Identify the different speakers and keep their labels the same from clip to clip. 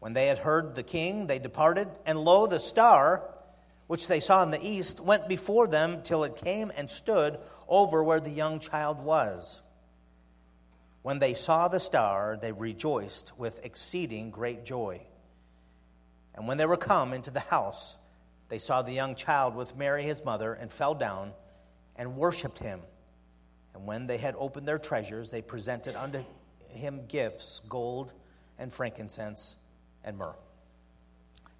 Speaker 1: When they had heard the king, they departed, and lo, the star, which they saw in the east, went before them till it came and stood over where the young child was. When they saw the star, they rejoiced with exceeding great joy. And when they were come into the house, they saw the young child with Mary his mother, and fell down and worshipped him. And when they had opened their treasures, they presented unto him gifts gold and frankincense and myrrh.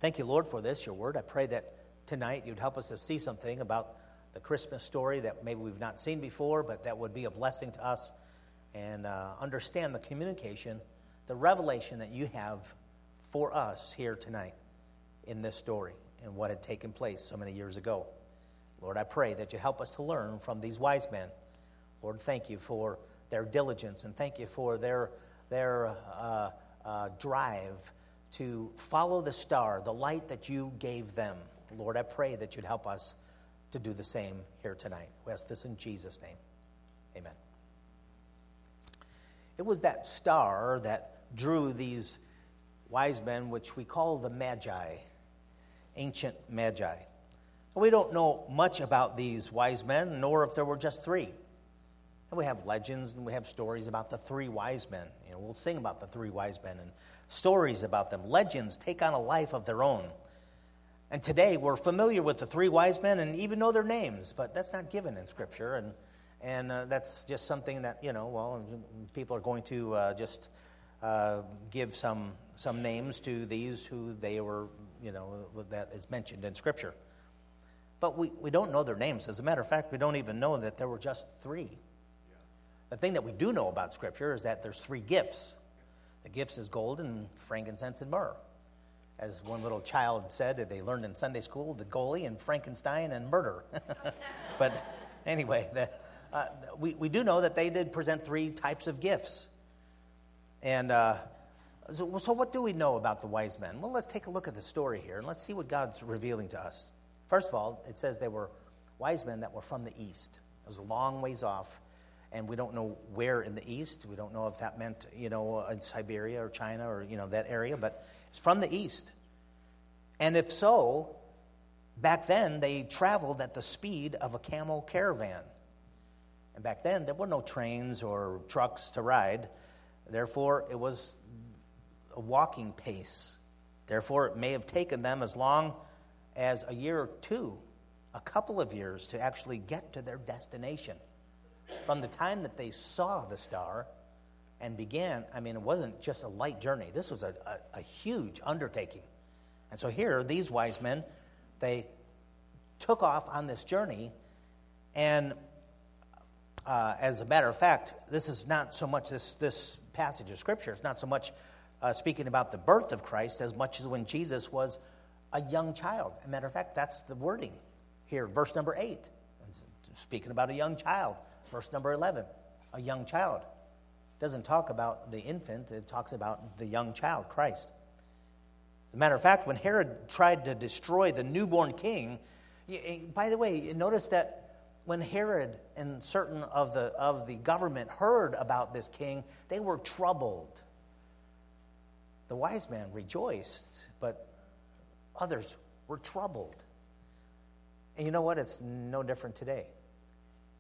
Speaker 1: Thank you, Lord, for this, your word. I pray that tonight you'd help us to see something about the Christmas story that maybe we've not seen before, but that would be a blessing to us and uh, understand the communication, the revelation that you have for us here tonight in this story and what had taken place so many years ago. Lord, I pray that you help us to learn from these wise men. Lord, thank you for their diligence and thank you for their, their uh, uh, drive to follow the star, the light that you gave them. Lord, I pray that you'd help us to do the same here tonight. We ask this in Jesus' name. Amen. It was that star that drew these wise men, which we call the Magi, ancient Magi. We don't know much about these wise men, nor if there were just three. And we have legends and we have stories about the three wise men. You know, we'll sing about the three wise men and stories about them. Legends take on a life of their own. And today we're familiar with the three wise men and even know their names, but that's not given in Scripture. And, and uh, that's just something that, you know, well, people are going to uh, just uh, give some, some names to these who they were, you know, that is mentioned in Scripture. But we, we don't know their names. As a matter of fact, we don't even know that there were just three. The thing that we do know about Scripture is that there's three gifts. The gifts is gold and frankincense and myrrh. As one little child said, they learned in Sunday school, the goalie and Frankenstein and murder. but anyway, the, uh, we, we do know that they did present three types of gifts. And uh, so, so, what do we know about the wise men? Well, let's take a look at the story here and let's see what God's revealing to us. First of all, it says they were wise men that were from the east. It was a long ways off and we don't know where in the east. We don't know if that meant, you know, in Siberia or China or, you know, that area, but it's from the east. And if so, back then they traveled at the speed of a camel caravan. And back then there were no trains or trucks to ride. Therefore, it was a walking pace. Therefore, it may have taken them as long as a year or two, a couple of years to actually get to their destination from the time that they saw the star and began, I mean, it wasn't just a light journey. This was a, a, a huge undertaking. And so here, these wise men, they took off on this journey. And uh, as a matter of fact, this is not so much this, this passage of Scripture, it's not so much uh, speaking about the birth of Christ as much as when Jesus was a young child. As a matter of fact, that's the wording here, verse number 8. Speaking about a young child. Verse number 11, a young child. Doesn't talk about the infant, it talks about the young child, Christ. As a matter of fact, when Herod tried to destroy the newborn king, by the way, notice that when Herod and certain of the, of the government heard about this king, they were troubled. The wise man rejoiced, but others were troubled. And you know what? It's no different today.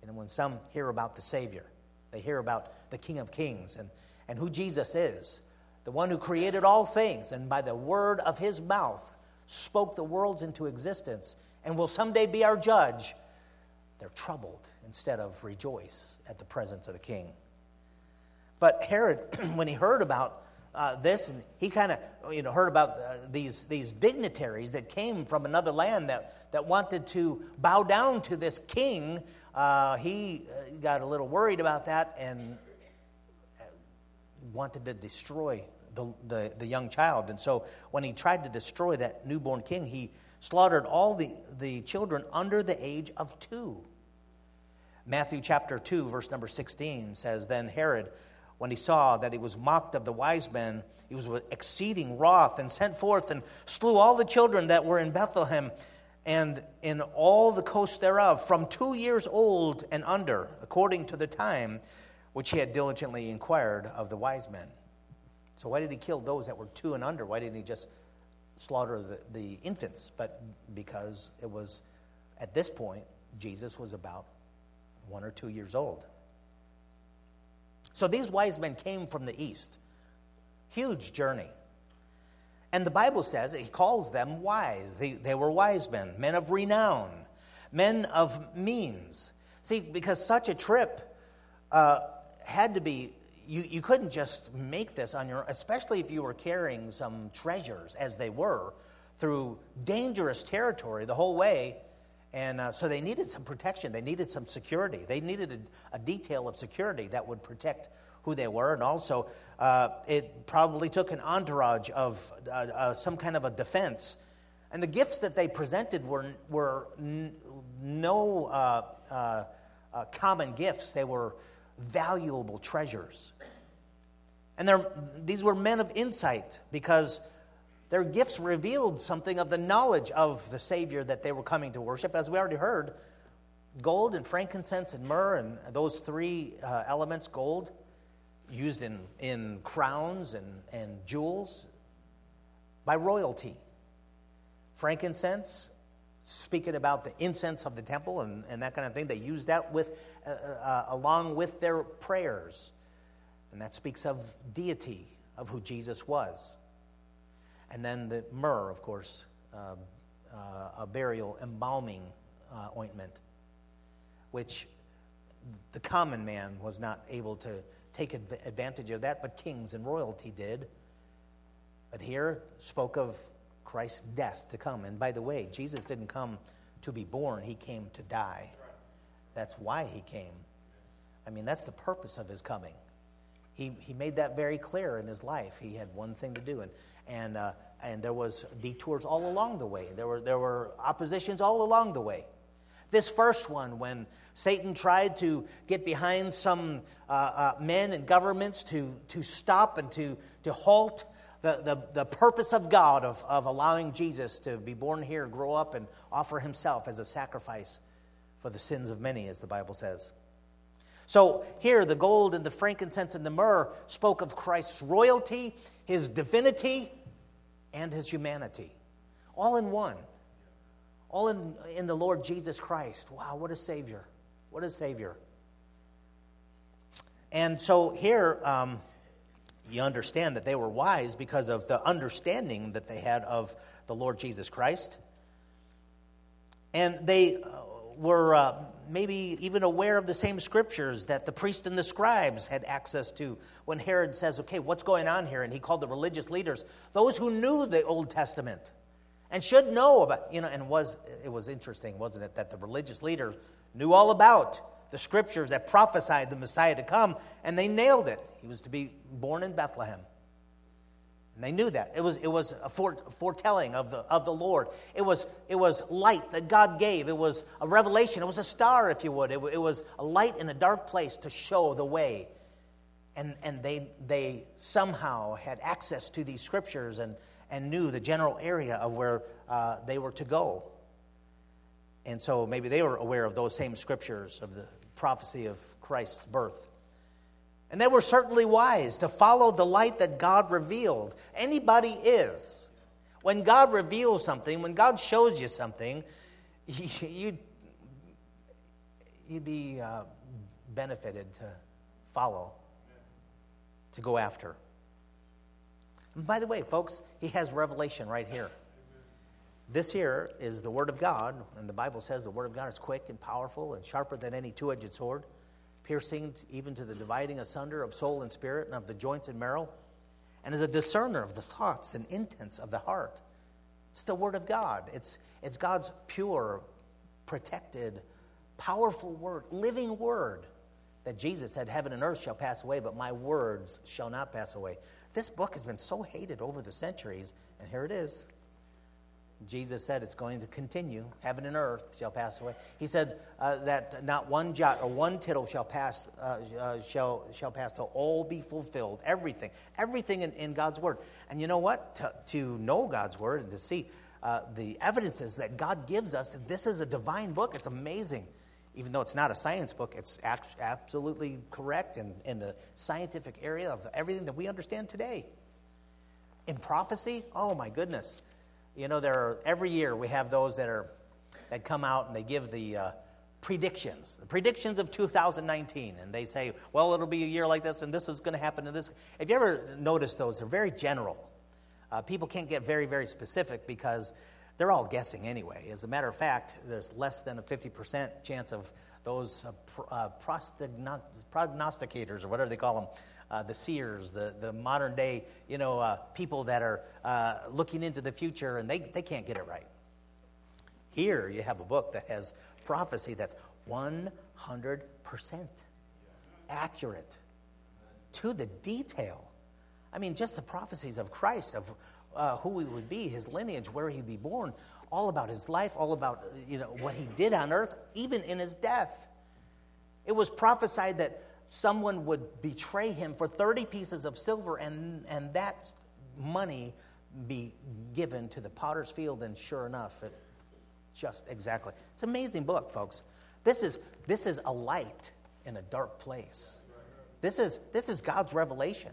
Speaker 1: And when some hear about the Savior, they hear about the King of Kings and, and who Jesus is, the one who created all things, and by the word of his mouth spoke the worlds into existence, and will someday be our judge, they're troubled instead of rejoice at the presence of the King. But Herod, when he heard about uh, this, and he kind of you know heard about uh, these these dignitaries that came from another land that that wanted to bow down to this king uh, he uh, got a little worried about that and wanted to destroy the, the, the, young child. And so when he tried to destroy that newborn king, he slaughtered all the, the children under the age of two. Matthew chapter 2, verse number 16 says Then Herod, when he saw that he was mocked of the wise men, he was exceeding wroth and sent forth and slew all the children that were in Bethlehem and in all the coast thereof, from two years old and under, according to the time which he had diligently inquired of the wise men. So why did he kill those that were two and under? Why didn't he just slaughter the, the infants? But because it was, at this point, Jesus was about one or two years old. So these wise men came from the east. Huge journey. And the Bible says, he calls them wise. They, they were wise men, men of renown, men of means. See, because such a trip uh, had to be, you, you couldn't just make this on your own, especially if you were carrying some treasures, as they were, through dangerous territory the whole way. And uh, so they needed some protection. They needed some security. They needed a, a detail of security that would protect who they were. And also, uh, it probably took an entourage of uh, uh, some kind of a defense. And the gifts that they presented were, were n- no uh, uh, common gifts, they were valuable treasures. And these were men of insight because their gifts revealed something of the knowledge of the Savior that they were coming to worship. As we already heard, gold and frankincense and myrrh, and those three uh, elements gold used in, in crowns and, and jewels by royalty. Frankincense, speaking about the incense of the temple and, and that kind of thing, they used that with, uh, uh, along with their prayers. And that speaks of deity, of who Jesus was. And then the myrrh, of course, uh, uh, a burial embalming uh, ointment, which the common man was not able to take advantage of that, but kings and royalty did. But here spoke of Christ's death to come. And by the way, Jesus didn't come to be born, he came to die. That's why he came. I mean, that's the purpose of his coming. He, he made that very clear in his life. He had one thing to do, and, and, uh, and there was detours all along the way. There were, there were oppositions all along the way. This first one, when Satan tried to get behind some uh, uh, men and governments to, to stop and to, to halt the, the, the purpose of God of, of allowing Jesus to be born here, grow up, and offer himself as a sacrifice for the sins of many, as the Bible says. So here, the gold and the frankincense and the myrrh spoke of Christ's royalty, his divinity, and his humanity, all in one all in, in the Lord Jesus Christ. Wow, what a Savior! What a Savior. And so here, um, you understand that they were wise because of the understanding that they had of the Lord Jesus Christ. And they were uh, maybe even aware of the same scriptures that the priests and the scribes had access to when Herod says, Okay, what's going on here? And he called the religious leaders, those who knew the Old Testament and should know about, you know, and was, it was interesting, wasn't it, that the religious leaders knew all about the scriptures that prophesied the Messiah to come, and they nailed it. He was to be born in Bethlehem. And they knew that. It was, it was a foretelling of the, of the Lord. It was, it was light that God gave. It was a revelation. It was a star, if you would. It, it was a light in a dark place to show the way. And, and they, they somehow had access to these scriptures and, and knew the general area of where uh, they were to go. And so maybe they were aware of those same scriptures of the prophecy of Christ's birth. And they were certainly wise to follow the light that God revealed. Anybody is. When God reveals something, when God shows you something, you'd, you'd be uh, benefited to follow, to go after. And by the way, folks, he has revelation right here. This here is the Word of God, and the Bible says the Word of God is quick and powerful and sharper than any two edged sword, piercing even to the dividing asunder of soul and spirit and of the joints and marrow, and is a discerner of the thoughts and intents of the heart. It's the Word of God, it's, it's God's pure, protected, powerful Word, living Word that Jesus said, Heaven and earth shall pass away, but my words shall not pass away. This book has been so hated over the centuries, and here it is. Jesus said it's going to continue. Heaven and earth shall pass away. He said uh, that not one jot or one tittle shall pass, uh, uh, shall, shall pass till all be fulfilled. Everything, everything in, in God's word. And you know what? To, to know God's word and to see uh, the evidences that God gives us that this is a divine book, it's amazing even though it's not a science book, it's absolutely correct in, in the scientific area of everything that we understand today. in prophecy, oh my goodness. You know, there are, every year we have those that are that come out and they give the uh, predictions, the predictions of 2019, and they say, well, it'll be a year like this, and this is going to happen to this. If you ever notice those, they're very general. Uh, people can't get very, very specific because they're all guessing anyway. As a matter of fact, there's less than a 50% chance of those uh, pr- uh, prognosticators, or whatever they call them, uh, the seers, the, the modern day, you know, uh, people that are uh, looking into the future, and they, they can't get it right. Here, you have a book that has prophecy that's 100% accurate to the detail. I mean, just the prophecies of Christ, of uh, who he would be, his lineage, where he'd be born, all about his life, all about you know what he did on earth, even in his death. It was prophesied that someone would betray him for 30 pieces of silver and, and that money be given to the potter's field, and sure enough, it just exactly. It's an amazing book, folks. This is, this is a light in a dark place. This is, this is God's revelation.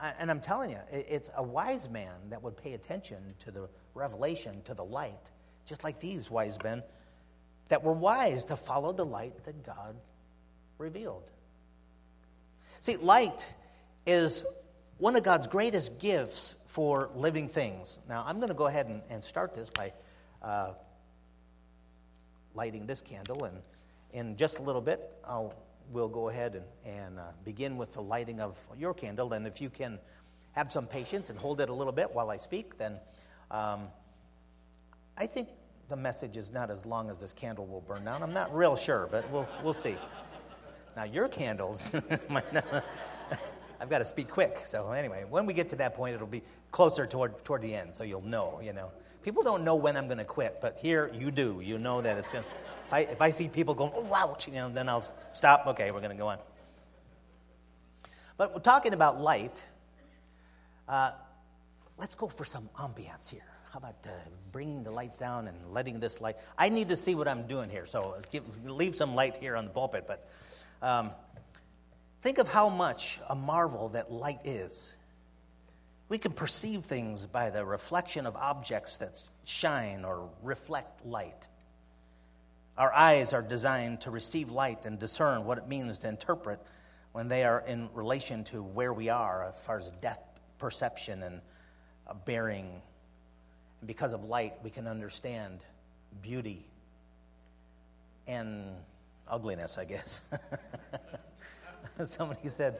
Speaker 1: And I'm telling you, it's a wise man that would pay attention to the revelation, to the light, just like these wise men that were wise to follow the light that God revealed. See, light is one of God's greatest gifts for living things. Now, I'm going to go ahead and, and start this by uh, lighting this candle, and in just a little bit, I'll we'll go ahead and, and uh, begin with the lighting of your candle. And if you can have some patience and hold it a little bit while I speak, then um, I think the message is not as long as this candle will burn down. I'm not real sure, but we'll, we'll see. Now, your candles might not. I've got to speak quick. So, anyway, when we get to that point, it'll be closer toward, toward the end, so you'll know, you know. People don't know when I'm going to quit, but here you do. You know that it's going. If I, if I see people going, oh, ouch, you know, then I'll stop. Okay, we're going to go on. But we're talking about light. Uh, let's go for some ambiance here. How about uh, bringing the lights down and letting this light? I need to see what I'm doing here, so give, leave some light here on the pulpit. But um, think of how much a marvel that light is. We can perceive things by the reflection of objects that shine or reflect light. Our eyes are designed to receive light and discern what it means to interpret when they are in relation to where we are as far as depth perception and bearing. And because of light, we can understand beauty and ugliness, I guess. Somebody said,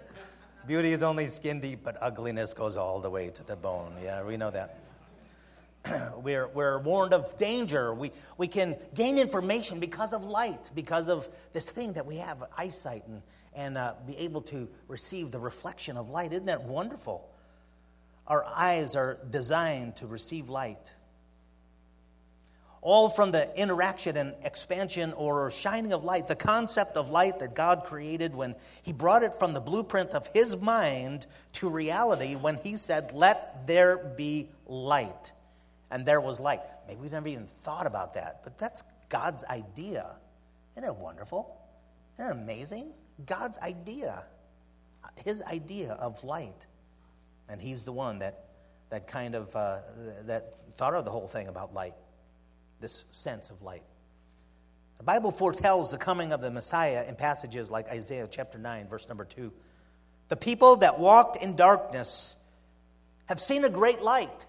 Speaker 1: Beauty is only skin deep, but ugliness goes all the way to the bone. Yeah, we know that. we're, we're warned of danger. We, we can gain information because of light, because of this thing that we have eyesight and, and uh, be able to receive the reflection of light. Isn't that wonderful? Our eyes are designed to receive light all from the interaction and expansion or shining of light, the concept of light that God created when He brought it from the blueprint of His mind to reality when He said, Let there be light. And there was light. Maybe we never even thought about that, but that's God's idea. Isn't it wonderful? Isn't it amazing? God's idea, His idea of light. And He's the one that, that kind of uh, that thought of the whole thing about light this sense of light. The Bible foretells the coming of the Messiah in passages like Isaiah chapter 9, verse number 2. The people that walked in darkness have seen a great light.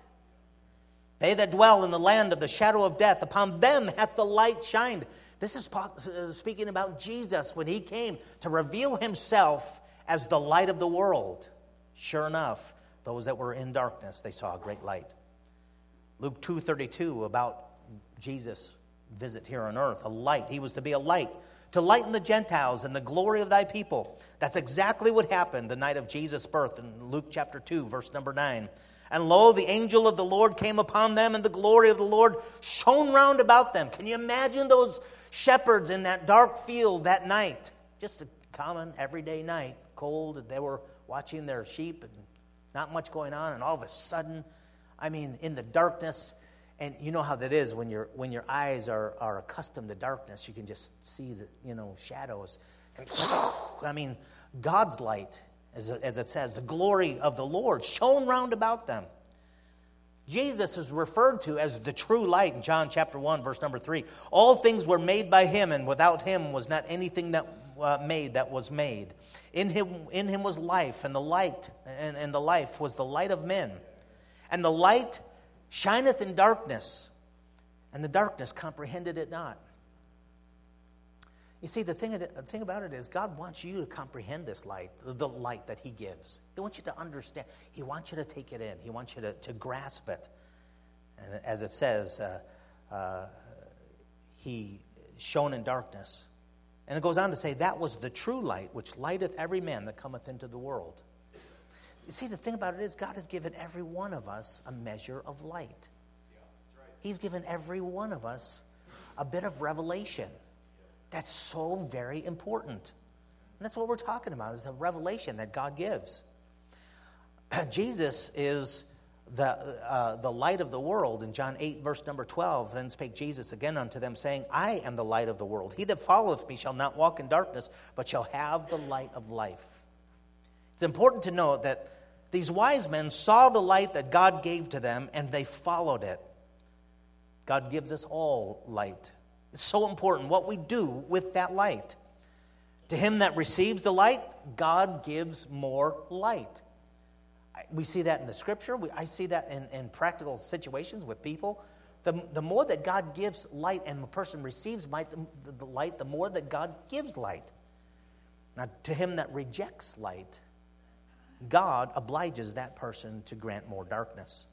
Speaker 1: They that dwell in the land of the shadow of death, upon them hath the light shined. This is uh, speaking about Jesus when he came to reveal himself as the light of the world. Sure enough, those that were in darkness, they saw a great light. Luke 2:32 about Jesus' visit here on earth, a light. He was to be a light to lighten the Gentiles and the glory of thy people. That's exactly what happened the night of Jesus' birth in Luke chapter 2, verse number 9. And lo, the angel of the Lord came upon them, and the glory of the Lord shone round about them. Can you imagine those shepherds in that dark field that night? Just a common, everyday night, cold. They were watching their sheep and not much going on, and all of a sudden, I mean, in the darkness, and you know how that is when, you when your eyes are, are accustomed to darkness, you can just see the you know shadows. I mean, God's light, as, as it says, the glory of the Lord shone round about them. Jesus is referred to as the true light in John chapter 1, verse number 3. All things were made by him, and without him was not anything that uh, made that was made. In him, in him was life, and the light, and, and the life was the light of men. And the light shineth in darkness, and the darkness comprehended it not. You see, the thing, the thing about it is, God wants you to comprehend this light, the light that He gives. He wants you to understand. He wants you to take it in, He wants you to, to grasp it. And as it says, uh, uh, He shone in darkness. And it goes on to say, That was the true light which lighteth every man that cometh into the world. You see, the thing about it is, God has given every one of us a measure of light. He's given every one of us a bit of revelation. That's so very important. And that's what we're talking about is the revelation that God gives. Jesus is the, uh, the light of the world. In John 8, verse number 12, then spake Jesus again unto them, saying, I am the light of the world. He that followeth me shall not walk in darkness, but shall have the light of life. It's important to note that these wise men saw the light that God gave to them and they followed it. God gives us all light. It's so important what we do with that light. To him that receives the light, God gives more light. We see that in the scripture. I see that in, in practical situations with people. The, the more that God gives light and a person receives light the, the light, the more that God gives light. Now, to him that rejects light, God obliges that person to grant more darkness.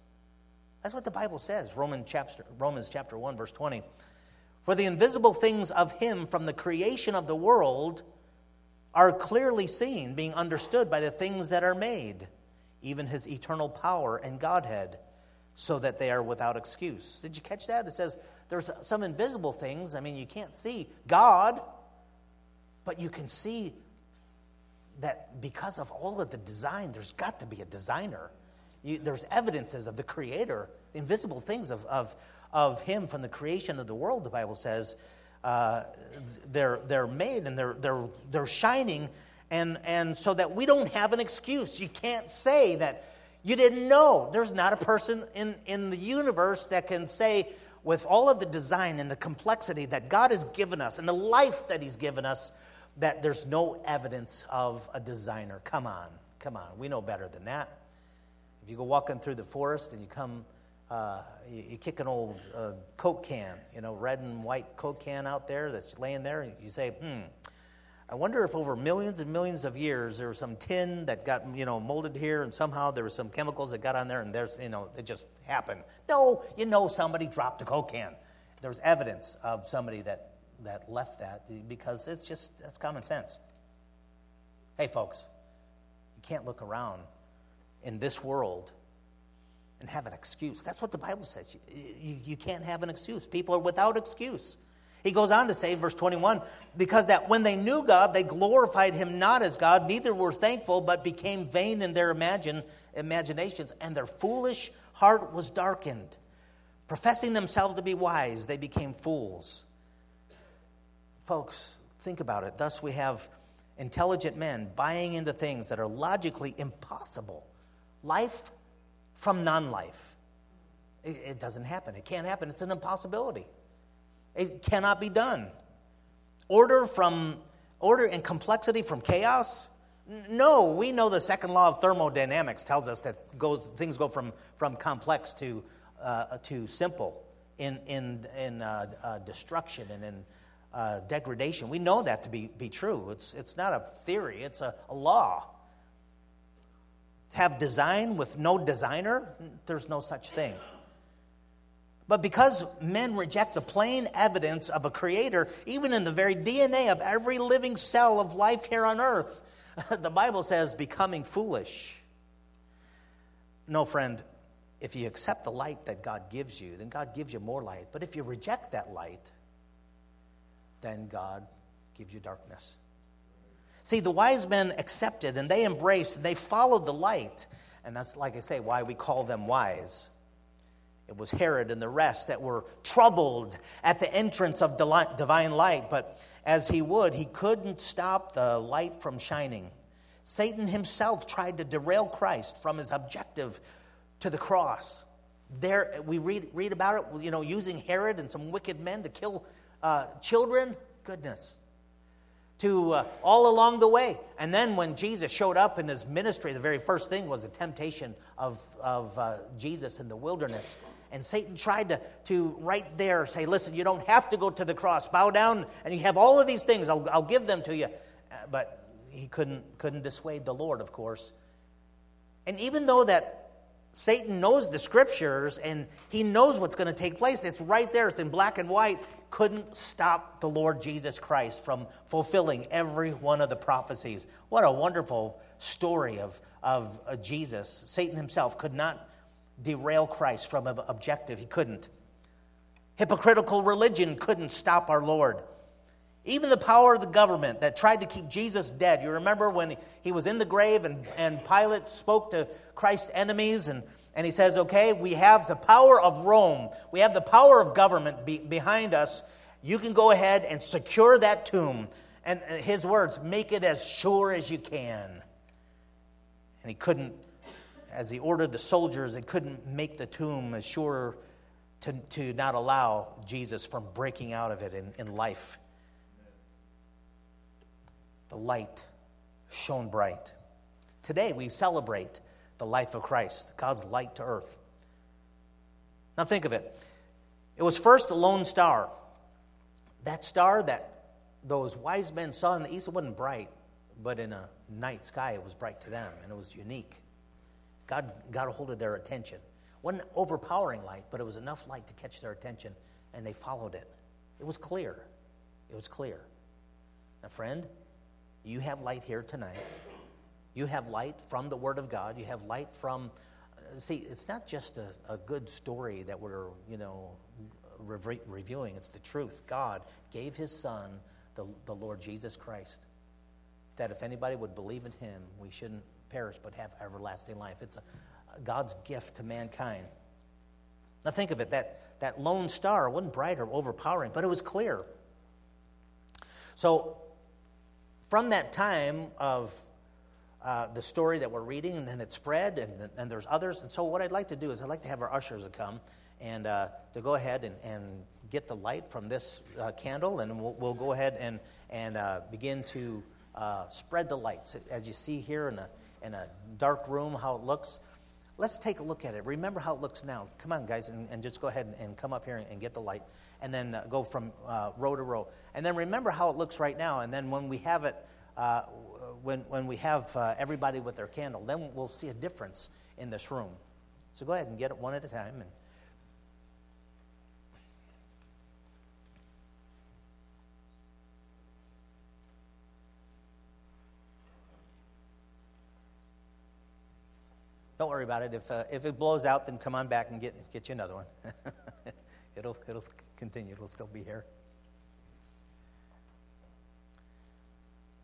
Speaker 1: That's what the Bible says, Romans chapter, Romans chapter 1, verse 20. For the invisible things of him from the creation of the world are clearly seen, being understood by the things that are made, even his eternal power and Godhead, so that they are without excuse. Did you catch that? It says there's some invisible things. I mean, you can't see God, but you can see that because of all of the design, there's got to be a designer. You, there's evidences of the creator, invisible things of, of, of him from the creation of the world, the Bible says. Uh, they're, they're made and they're, they're, they're shining, and, and so that we don't have an excuse. You can't say that you didn't know. There's not a person in, in the universe that can say, with all of the design and the complexity that God has given us and the life that He's given us, that there's no evidence of a designer. Come on, come on. We know better than that. If you go walking through the forest and you come, uh, you, you, kick an old uh, Coke can, you know, red and white Coke can out there that's laying there, and you say, hmm, I wonder if over millions and millions of years there was some tin that got, you know, molded here and somehow there were some chemicals that got on there and there's, you know, it just happened. No, you know somebody dropped a Coke can. There's evidence of somebody that that left that because it's just that's common sense. Hey, folks, you can't look around in this world and have an excuse. That's what the Bible says. You, you, you, can't have an excuse. People are without excuse. He goes on to say, verse 21, because that when they knew God, they glorified him not as God, neither were thankful, but became vain in their imagine, imaginations, and their foolish heart was darkened. Professing themselves to be wise, they became fools Folks, think about it. Thus, we have intelligent men buying into things that are logically impossible. Life from non life. It, doesn't happen. It can't happen. It's an impossibility. It cannot be done. Order from order and complexity from chaos. No, we know the second law of thermodynamics tells us that goes, things go from, from complex to, uh, to simple in, in, in uh, uh, destruction and in uh, degradation. We know that to be, be true. It's, it's not a theory, it's a, a law. Have design with no designer? There's no such thing. But because men reject the plain evidence of a creator, even in the very DNA of every living cell of life here on earth, the Bible says becoming foolish. No, friend, if you accept the light that God gives you, then God gives you more light. But if you reject that light, then God gives you darkness. See, the wise men accepted and they embraced and they followed the light. And that's, like I say, why we call them wise. It was Herod and the rest that were troubled at the entrance of divine light, but as he would, he couldn't stop the light from shining. Satan himself tried to derail Christ from his objective to the cross. there we read, read about it, you know, using Herod and some wicked men to kill uh, children. Goodness. To uh, all along the way. And then when Jesus showed up in his ministry, the very first thing was the temptation of, of uh, Jesus in the wilderness. And Satan tried to, to right there say, listen, you don't have to go to the cross. Bow down and you have all of these things. I'll, I'll give them to you. Uh, but he couldn't, couldn't dissuade the Lord, of course. And even though that Satan knows the scriptures and he knows what's going to take place, it's right there, it's in black and white, couldn't stop the Lord Jesus Christ from fulfilling every one of the prophecies. What a wonderful story of, of uh, Jesus. Satan himself could not derail Christ from an objective, he couldn't. Hypocritical religion couldn't stop our Lord. Even the power of the government that tried to keep Jesus dead. You remember when he was in the grave and, and Pilate spoke to Christ's enemies and, and he says, Okay, we have the power of Rome, we have the power of government be, behind us. You can go ahead and secure that tomb. And uh, his words, make it as sure as you can. And he couldn't, as he ordered the soldiers, they couldn't make the tomb as sure to, to not allow Jesus from breaking out of it in, in life the light shone bright. Today we celebrate the life of Christ, God's light to earth. Now think of it. It was first a lone star. That star that those wise men saw in the east, it wasn't bright, but in a night sky, it was bright to them, and it was unique. God got a hold of their attention. It wasn't overpowering light, but it was enough light to catch their attention, and they followed it. It was clear. It was clear. Now, friend, you have light here tonight. You have light from the Word of God. You have light from, uh, see, it's not just a, a good story that we're, you know, re- reviewing. It's the truth. God gave His Son, the, the Lord Jesus Christ, that if anybody would believe in Him, we shouldn't perish but have everlasting life. It's a, God's gift to mankind. Now think of it that, that lone star wasn't bright or overpowering, but it was clear. So from that time of uh, the story that we're reading, and then it spread, and, and there's others. And so, what I'd like to do is I'd like to have our ushers to come and uh, to go ahead and, and get the light from this uh, candle, and we'll, we'll, go ahead and, and uh, begin to uh, spread the lights. As you see here in a, in a dark room, how it looks. Let's take a look at it. Remember how it looks now. Come on, guys, and, and just go ahead and, and, come up here and, and get the light and then uh, go from uh, row to row. And then remember how it looks right now. And then when we have it, uh, when, when we have uh, everybody with their candle, then we'll see a difference in this room. So go ahead and get it one at a time. And Don't worry about it. If, uh, if it blows out, then come on back and get, get you another one. it'll, it'll continue, it'll still be here.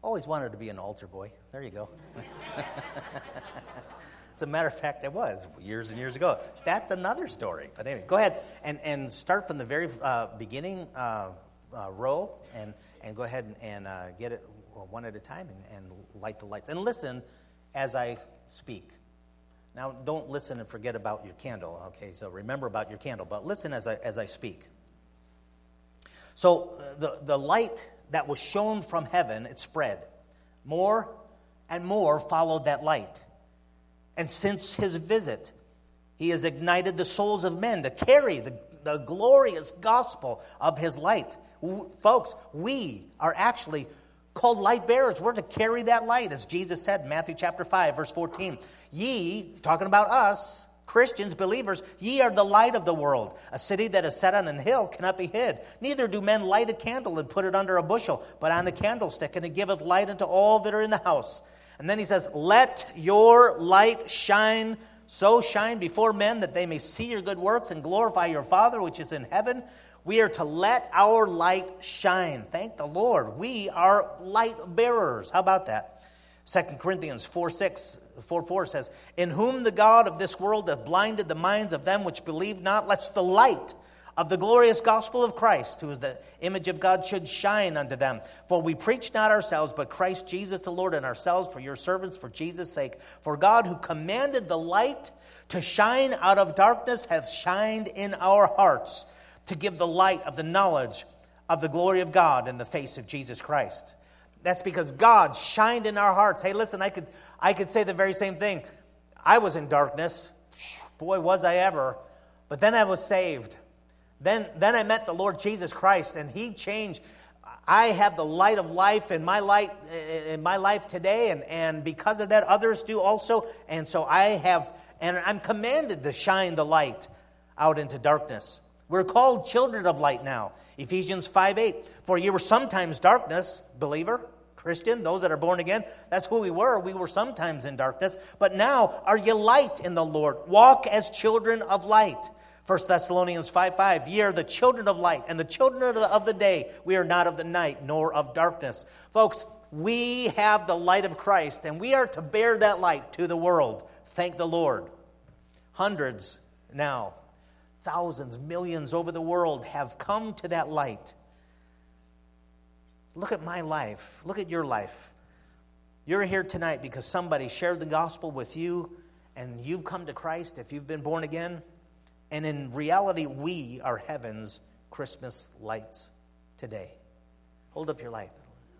Speaker 1: Always wanted to be an altar boy. There you go. As a matter of fact, it was years and years ago. That's another story. But anyway, go ahead and, and start from the very uh, beginning uh, uh, row and, and go ahead and, and uh, get it one at a time and, and light the lights. And listen as I speak. Now, don't listen and forget about your candle, okay? So remember about your candle, but listen as I, as I speak. So uh, the, the light that was shown from heaven, it spread. More and more followed that light. And since his visit, he has ignited the souls of men to carry the, the glorious gospel of his light. W- folks, we are actually called light bearers. We're to carry that light, as Jesus said in Matthew chapter 5, verse 14. Ye, talking about us, Christians, believers, ye are the light of the world. A city that is set on an hill cannot be hid. Neither do men light a candle and put it under a bushel, but on the candlestick, and it giveth light unto all that are in the house. And then he says, Let your light shine, so shine before men that they may see your good works and glorify your Father which is in heaven. We are to let our light shine. Thank the Lord. We are light bearers. How about that? 2 Corinthians 4 6, 4 4 says, In whom the God of this world hath blinded the minds of them which believe not, lest the light of the glorious gospel of Christ, who is the image of God, should shine unto them. For we preach not ourselves, but Christ Jesus the Lord, and ourselves for your servants for Jesus' sake. For God, who commanded the light to shine out of darkness, hath shined in our hearts to give the light of the knowledge of the glory of God in the face of Jesus Christ. That's because God shined in our hearts. Hey, listen, I could, I could say the very same thing. I was in darkness. Boy, was I ever. But then I was saved. Then, then I met the Lord Jesus Christ, and He changed. I have the light of life in my light in my life today, and, and because of that, others do also. And so I have, and I'm commanded to shine the light out into darkness. We're called children of light now. Ephesians 5 8. For you were sometimes darkness, believer, Christian, those that are born again. That's who we were. We were sometimes in darkness. But now are you light in the Lord? Walk as children of light. 1 Thessalonians 5 5, ye are the children of light and the children of the, of the day. We are not of the night nor of darkness. Folks, we have the light of Christ and we are to bear that light to the world. Thank the Lord. Hundreds now, thousands, millions over the world have come to that light. Look at my life. Look at your life. You're here tonight because somebody shared the gospel with you and you've come to Christ if you've been born again. And in reality, we are heaven's Christmas lights today. Hold up your light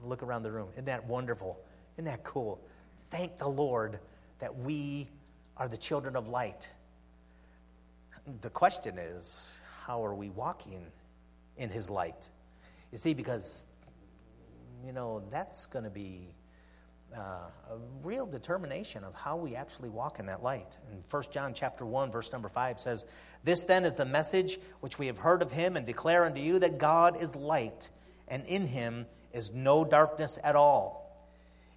Speaker 1: look around the room. Isn't that wonderful? Isn't that cool? Thank the Lord that we are the children of light. The question is, how are we walking in his light? You see, because, you know, that's going to be uh, a real determination of how we actually walk in that light. And 1 John chapter 1, verse number 5 says, This then is the message which we have heard of him and declare unto you that God is light, and in him is no darkness at all.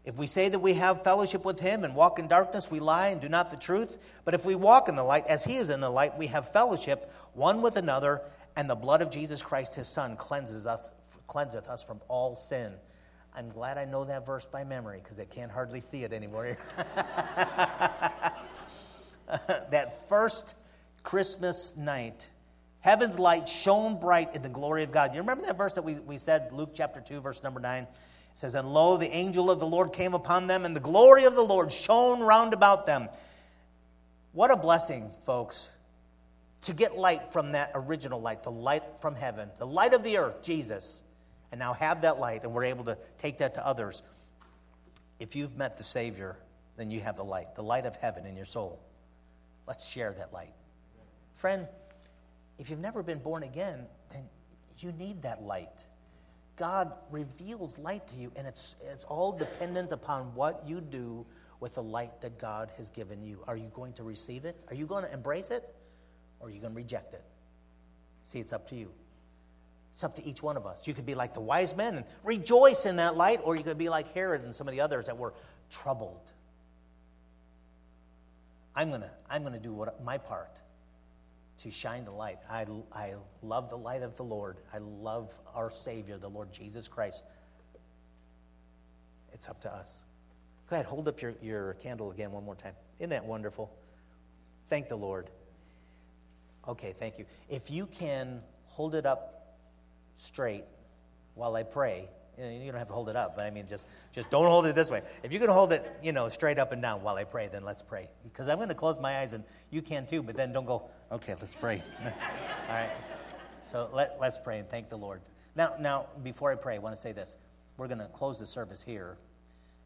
Speaker 1: If we say that we have fellowship with him and walk in darkness, we lie and do not the truth. But if we walk in the light, as he is in the light, we have fellowship one with another, and the blood of Jesus Christ, his Son, cleanses us, cleanseth us from all sin. I'm glad I know that verse by memory because I can't hardly see it anymore. that first Christmas night, heaven's light shone bright in the glory of God. You remember that verse that we, we said, Luke chapter 2, verse number 9? It says, And lo, the angel of the Lord came upon them, and the glory of the Lord shone round about them. What a blessing, folks, to get light from that original light, the light from heaven, the light of the earth, Jesus and now have that light, and we're able to take that to others. If you've met the Savior, then you have the light, the light of heaven in your soul. Let's share that light. Friend, if you've never been born again, then you need that light. God reveals light to you, and it's, it's all dependent upon what you do with the light that God has given you. Are you going to receive it? Are you going to embrace it? Or are you going to reject it? See, it's up to you. It's up to each one of us. You could be like the wise men and rejoice in that light, or you could be like Herod and some of the others that were troubled. I'm going to I'm going to do what, my part to shine the light. I, I love the light of the Lord. I love our Savior, the Lord Jesus Christ. It's up to us. Go ahead, hold up your, your candle again one more time. Isn't that wonderful? Thank the Lord. Okay, thank you. If you can hold it up straight while I pray. You don't have to hold it up, but I mean, just, just don't hold it this way. If you can hold it, you know, straight up and down while I pray, then let's pray. Because I'm going to close my eyes, and you can too, but then don't go, okay, let's pray. All right. So let, let's pray and thank the Lord. Now, now, before I pray, I want to say this. We're going to close the service here,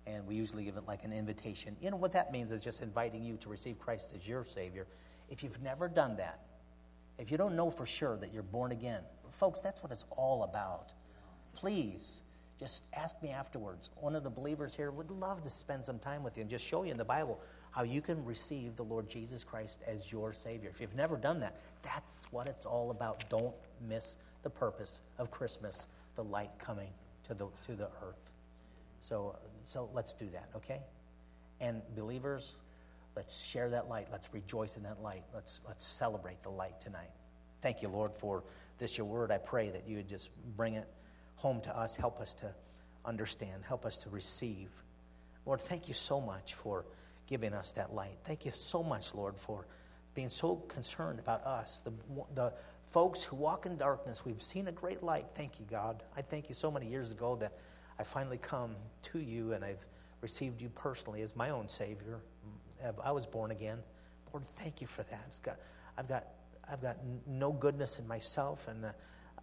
Speaker 1: and we usually give it like an invitation. You know what that means is just inviting you to receive Christ as your Savior. If you've never done that, if you don't know for sure that you're born again, folks, that's what it's all about. Please, just ask me afterwards. One of the believers here would love to spend some time with you and just show you in the Bible how you can receive the Lord Jesus Christ as your Savior. If you've never done that, that's what it's all about. Don't miss the purpose of Christmas, the light coming to the, to the earth. So, so let's do that, okay? And believers, let's share that light. Let's rejoice in that light. Let's, let's celebrate the light tonight. Thank you, Lord, for this your word. I pray that you would just bring it home to us. Help us to understand. Help us to receive. Lord, thank you so much for giving us that light. Thank you so much, Lord, for being so concerned about us, the, the folks who walk in darkness. We've seen a great light. Thank you, God. I thank you so many years ago that I finally come to you and I've received you personally as my own Savior. I was born again. Lord, thank you for that. Got, I've, got, I've got no goodness in myself, and uh,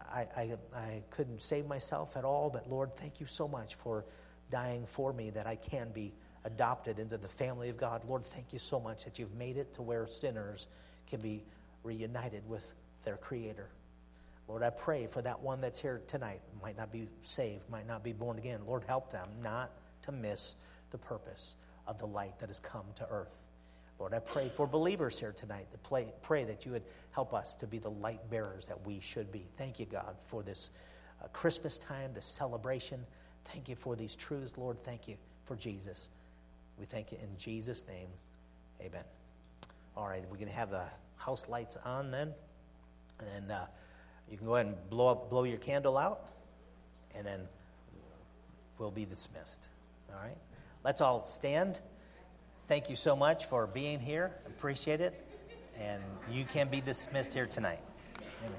Speaker 1: I, I, I couldn't save myself at all. But Lord, thank you so much for dying for me that I can be adopted into the family of God. Lord, thank you so much that you've made it to where sinners can be reunited with their Creator. Lord, I pray for that one that's here tonight, might not be saved, might not be born again. Lord, help them not to miss the purpose of the light that has come to earth. Lord, I pray for believers here tonight to pray, pray that you would help us to be the light bearers that we should be. Thank you, God, for this uh, Christmas time, this celebration. Thank you for these truths, Lord. Thank you for Jesus. We thank you in Jesus' name. Amen. All right, we're going to have the house lights on then. And then uh, you can go ahead and blow, up, blow your candle out, and then we'll be dismissed. All right? Let's all stand. Thank you so much for being here. Appreciate it. And you can be dismissed here tonight. Amen.